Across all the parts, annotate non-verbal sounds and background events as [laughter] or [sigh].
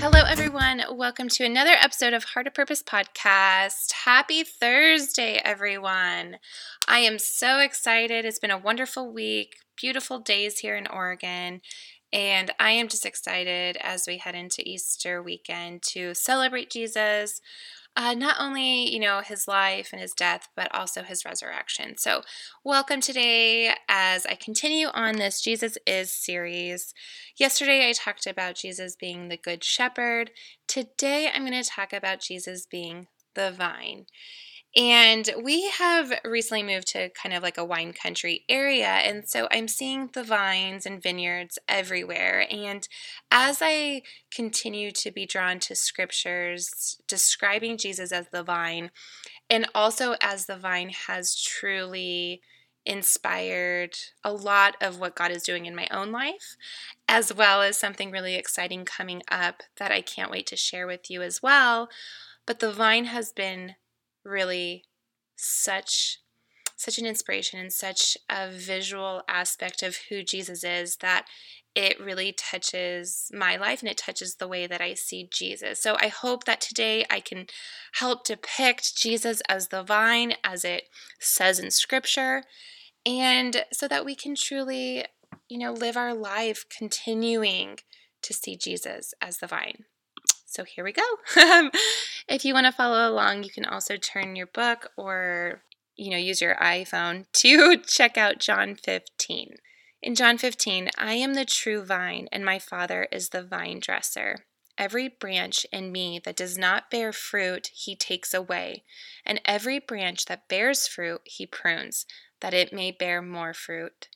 Hello, everyone. Welcome to another episode of Heart of Purpose podcast. Happy Thursday, everyone. I am so excited. It's been a wonderful week, beautiful days here in Oregon. And I am just excited as we head into Easter weekend to celebrate Jesus, uh, not only you know his life and his death but also his resurrection. So welcome today as i continue on this jesus is series. Yesterday i talked about jesus being the good shepherd. Today i'm going to talk about jesus being the vine and we have recently moved to kind of like a wine country area. And so I'm seeing the vines and vineyards everywhere. And as I continue to be drawn to scriptures describing Jesus as the vine, and also as the vine has truly inspired a lot of what God is doing in my own life, as well as something really exciting coming up that I can't wait to share with you as well. But the vine has been really such such an inspiration and such a visual aspect of who Jesus is that it really touches my life and it touches the way that I see Jesus. So I hope that today I can help depict Jesus as the vine as it says in scripture and so that we can truly, you know, live our life continuing to see Jesus as the vine. So here we go. [laughs] if you want to follow along, you can also turn your book or you know, use your iPhone [laughs] to check out John 15. In John 15, I am the true vine, and my Father is the vine dresser. Every branch in me that does not bear fruit, he takes away, and every branch that bears fruit, he prunes, that it may bear more fruit.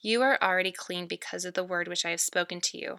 You are already clean because of the word which I have spoken to you.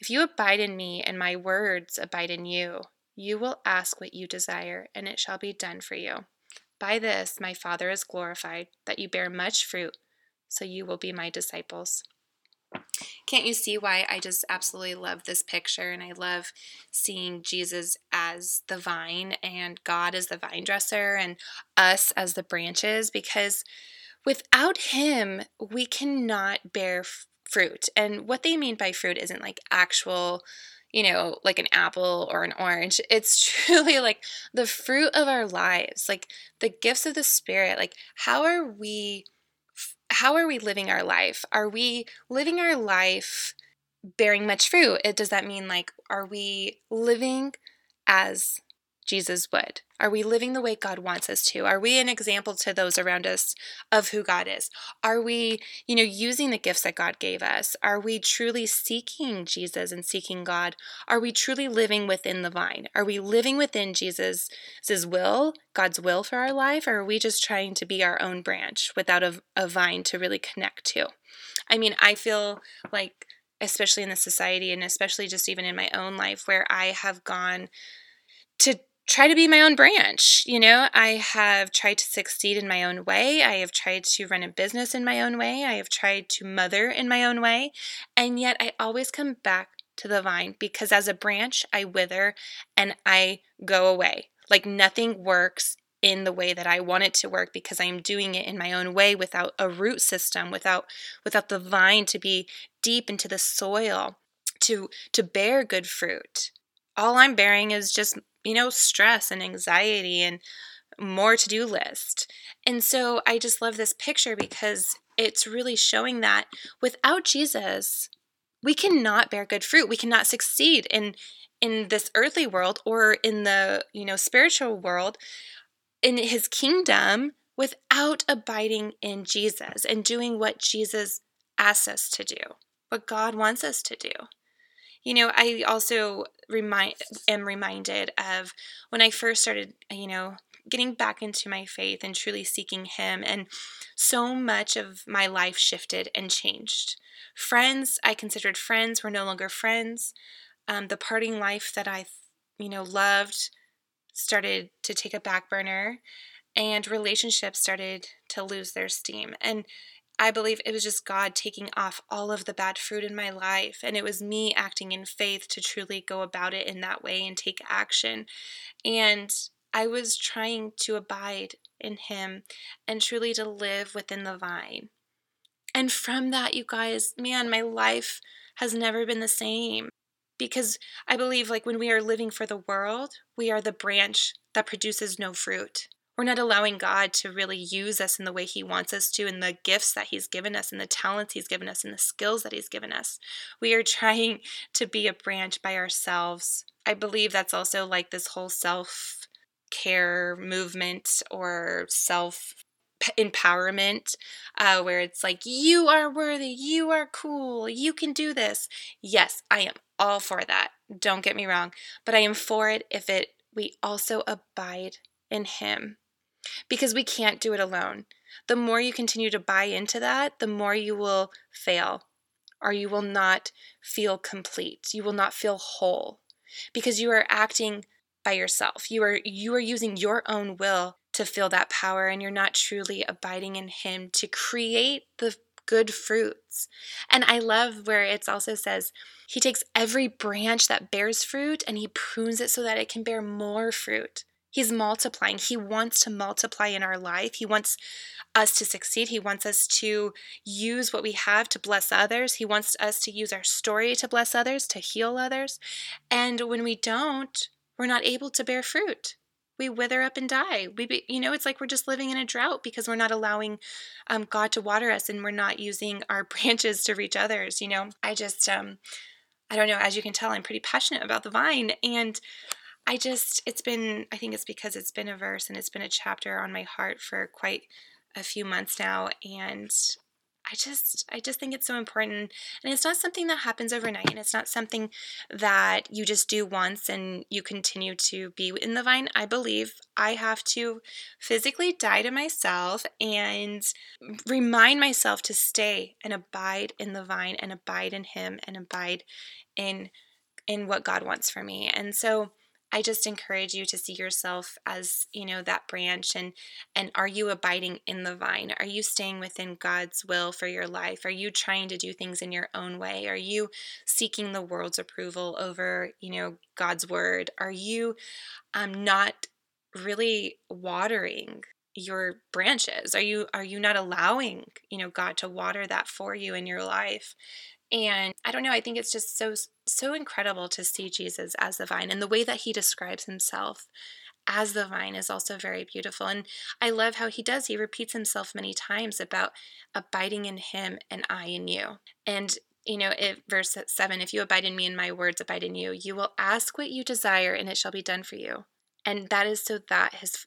If you abide in me and my words abide in you, you will ask what you desire, and it shall be done for you. By this my Father is glorified, that you bear much fruit, so you will be my disciples. Can't you see why I just absolutely love this picture and I love seeing Jesus as the vine and God as the vine dresser and us as the branches? Because without Him, we cannot bear fruit. And what they mean by fruit isn't like actual, you know, like an apple or an orange. [laughs] It's truly like the fruit of our lives, like the gifts of the Spirit. Like, how are we? How are we living our life? Are we living our life bearing much fruit? It does that mean like are we living as Jesus would? Are we living the way God wants us to? Are we an example to those around us of who God is? Are we, you know, using the gifts that God gave us? Are we truly seeking Jesus and seeking God? Are we truly living within the vine? Are we living within Jesus' will, God's will for our life? Or are we just trying to be our own branch without a, a vine to really connect to? I mean, I feel like, especially in the society and especially just even in my own life, where I have gone to try to be my own branch. You know, I have tried to succeed in my own way. I have tried to run a business in my own way. I have tried to mother in my own way. And yet I always come back to the vine because as a branch, I wither and I go away. Like nothing works in the way that I want it to work because I am doing it in my own way without a root system, without without the vine to be deep into the soil to to bear good fruit. All I'm bearing is just you know, stress and anxiety and more to do list. And so I just love this picture because it's really showing that without Jesus, we cannot bear good fruit. We cannot succeed in in this earthly world or in the, you know, spiritual world in his kingdom without abiding in Jesus and doing what Jesus asks us to do, what God wants us to do. You know, I also remind am reminded of when I first started, you know, getting back into my faith and truly seeking him and so much of my life shifted and changed. Friends I considered friends were no longer friends. Um, the parting life that I, you know, loved started to take a back burner and relationships started to lose their steam. And I believe it was just God taking off all of the bad fruit in my life. And it was me acting in faith to truly go about it in that way and take action. And I was trying to abide in Him and truly to live within the vine. And from that, you guys, man, my life has never been the same. Because I believe, like, when we are living for the world, we are the branch that produces no fruit. We're not allowing God to really use us in the way He wants us to, in the gifts that He's given us, and the talents He's given us, and the skills that He's given us. We are trying to be a branch by ourselves. I believe that's also like this whole self care movement or self empowerment uh, where it's like you are worthy you are cool you can do this yes i am all for that don't get me wrong but i am for it if it we also abide in him because we can't do it alone the more you continue to buy into that the more you will fail or you will not feel complete you will not feel whole because you are acting by yourself you are you are using your own will to feel that power and you're not truly abiding in Him to create the good fruits. And I love where it also says He takes every branch that bears fruit and He prunes it so that it can bear more fruit. He's multiplying. He wants to multiply in our life. He wants us to succeed. He wants us to use what we have to bless others. He wants us to use our story to bless others, to heal others. And when we don't, we're not able to bear fruit we wither up and die. We, be, you know, it's like we're just living in a drought because we're not allowing um, God to water us and we're not using our [laughs] branches to reach others. You know, I just, um, I don't know. As you can tell, I'm pretty passionate about the vine, and I just, it's been, I think it's because it's been a verse and it's been a chapter on my heart for quite a few months now, and I just I just think it's so important and it's not something that happens overnight and it's not something that you just do once and you continue to be in the vine. I believe I have to physically die to myself and remind myself to stay and abide in the vine and abide in him and abide in in what God wants for me. And so I just encourage you to see yourself as, you know, that branch and and are you abiding in the vine? Are you staying within God's will for your life? Are you trying to do things in your own way? Are you seeking the world's approval over, you know, God's word? Are you um not really watering your branches? Are you are you not allowing, you know, God to water that for you in your life? And I don't know, I think it's just so so incredible to see Jesus as the vine and the way that he describes himself as the vine is also very beautiful. And I love how he does. He repeats himself many times about abiding in him and I in you. And you know, it, verse 7 if you abide in me and my words abide in you, you will ask what you desire and it shall be done for you. And that is so that his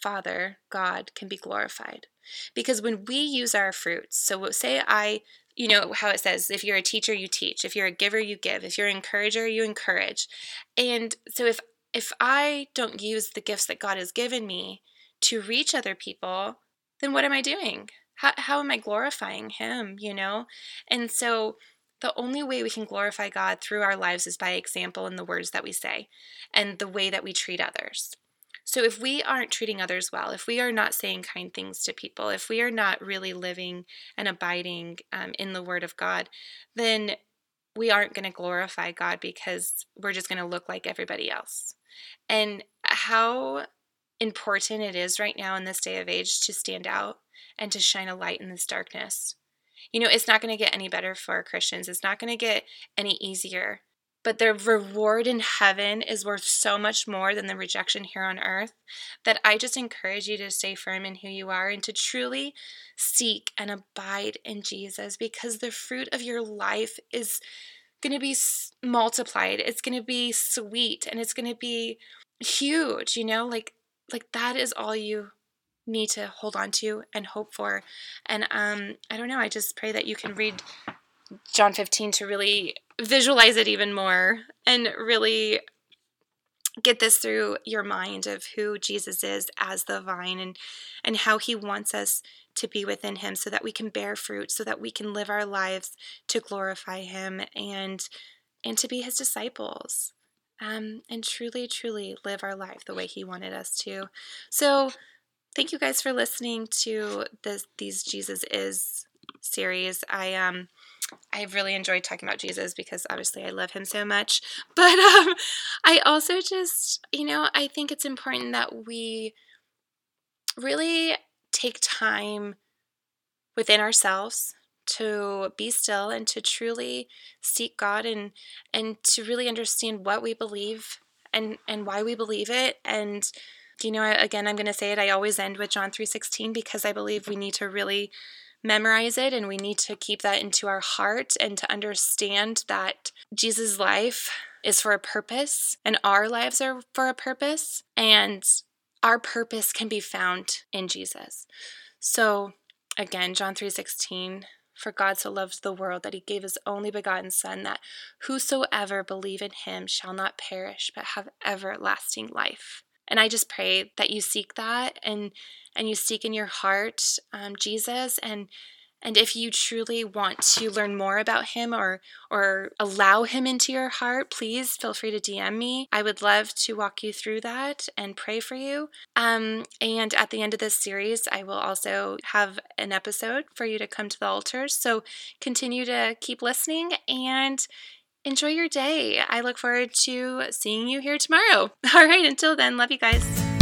Father, God, can be glorified. Because when we use our fruits, so say I you know how it says if you're a teacher you teach. If you're a giver you give. If you're an encourager you encourage. And so if if i don't use the gifts that god has given me to reach other people then what am i doing? How, how am i glorifying him you know? And so the only way we can glorify god through our lives is by example in the words that we say and the way that we treat others so if we aren't treating others well, if we are not saying kind things to people, if we are not really living and abiding um, in the Word of God, then we aren't going to glorify God because we're just going to look like everybody else. And how important it is right now in this day of age to stand out and to shine a light in this darkness. You know, it's not going to get any better for Christians. It's not going to get any easier but the reward in heaven is worth so much more than the rejection here on earth that I just encourage you to stay firm in who you are and to truly seek and abide in Jesus because the fruit of your life is going to be multiplied. It's going to be sweet and it's going to be huge, you know? Like like that is all you need to hold on to and hope for. And um I don't know, I just pray that you can read John 15 to really visualize it even more and really get this through your mind of who Jesus is as the vine and and how he wants us to be within him so that we can bear fruit so that we can live our lives to glorify him and and to be his disciples um, and truly, truly live our life the way He wanted us to. So, thank you guys for listening to this these Jesus is series. I um I've really enjoyed talking about Jesus because obviously I love him so much. [laughs] But um I also just, you know, I think it's important that we really take time within ourselves to be still and to truly seek God and and to really understand what we believe and and why we believe it and you know again I'm going to say it I always end with John 3:16 because I believe we need to really memorize it and we need to keep that into our heart and to understand that Jesus' life is for a purpose and our lives are for a purpose and our purpose can be found in Jesus. So again John 3:16 for God so loved the world that he gave his only begotten Son, that whosoever believe in him shall not perish, but have everlasting life. And I just pray that you seek that and and you seek in your heart um, Jesus and and if you truly want to learn more about him or or allow him into your heart, please feel free to DM me. I would love to walk you through that and pray for you. Um, and at the end of this series, I will also have an episode for you to come to the altar. So continue to keep listening and enjoy your day. I look forward to seeing you here tomorrow. [laughs] All right, until then, love you guys.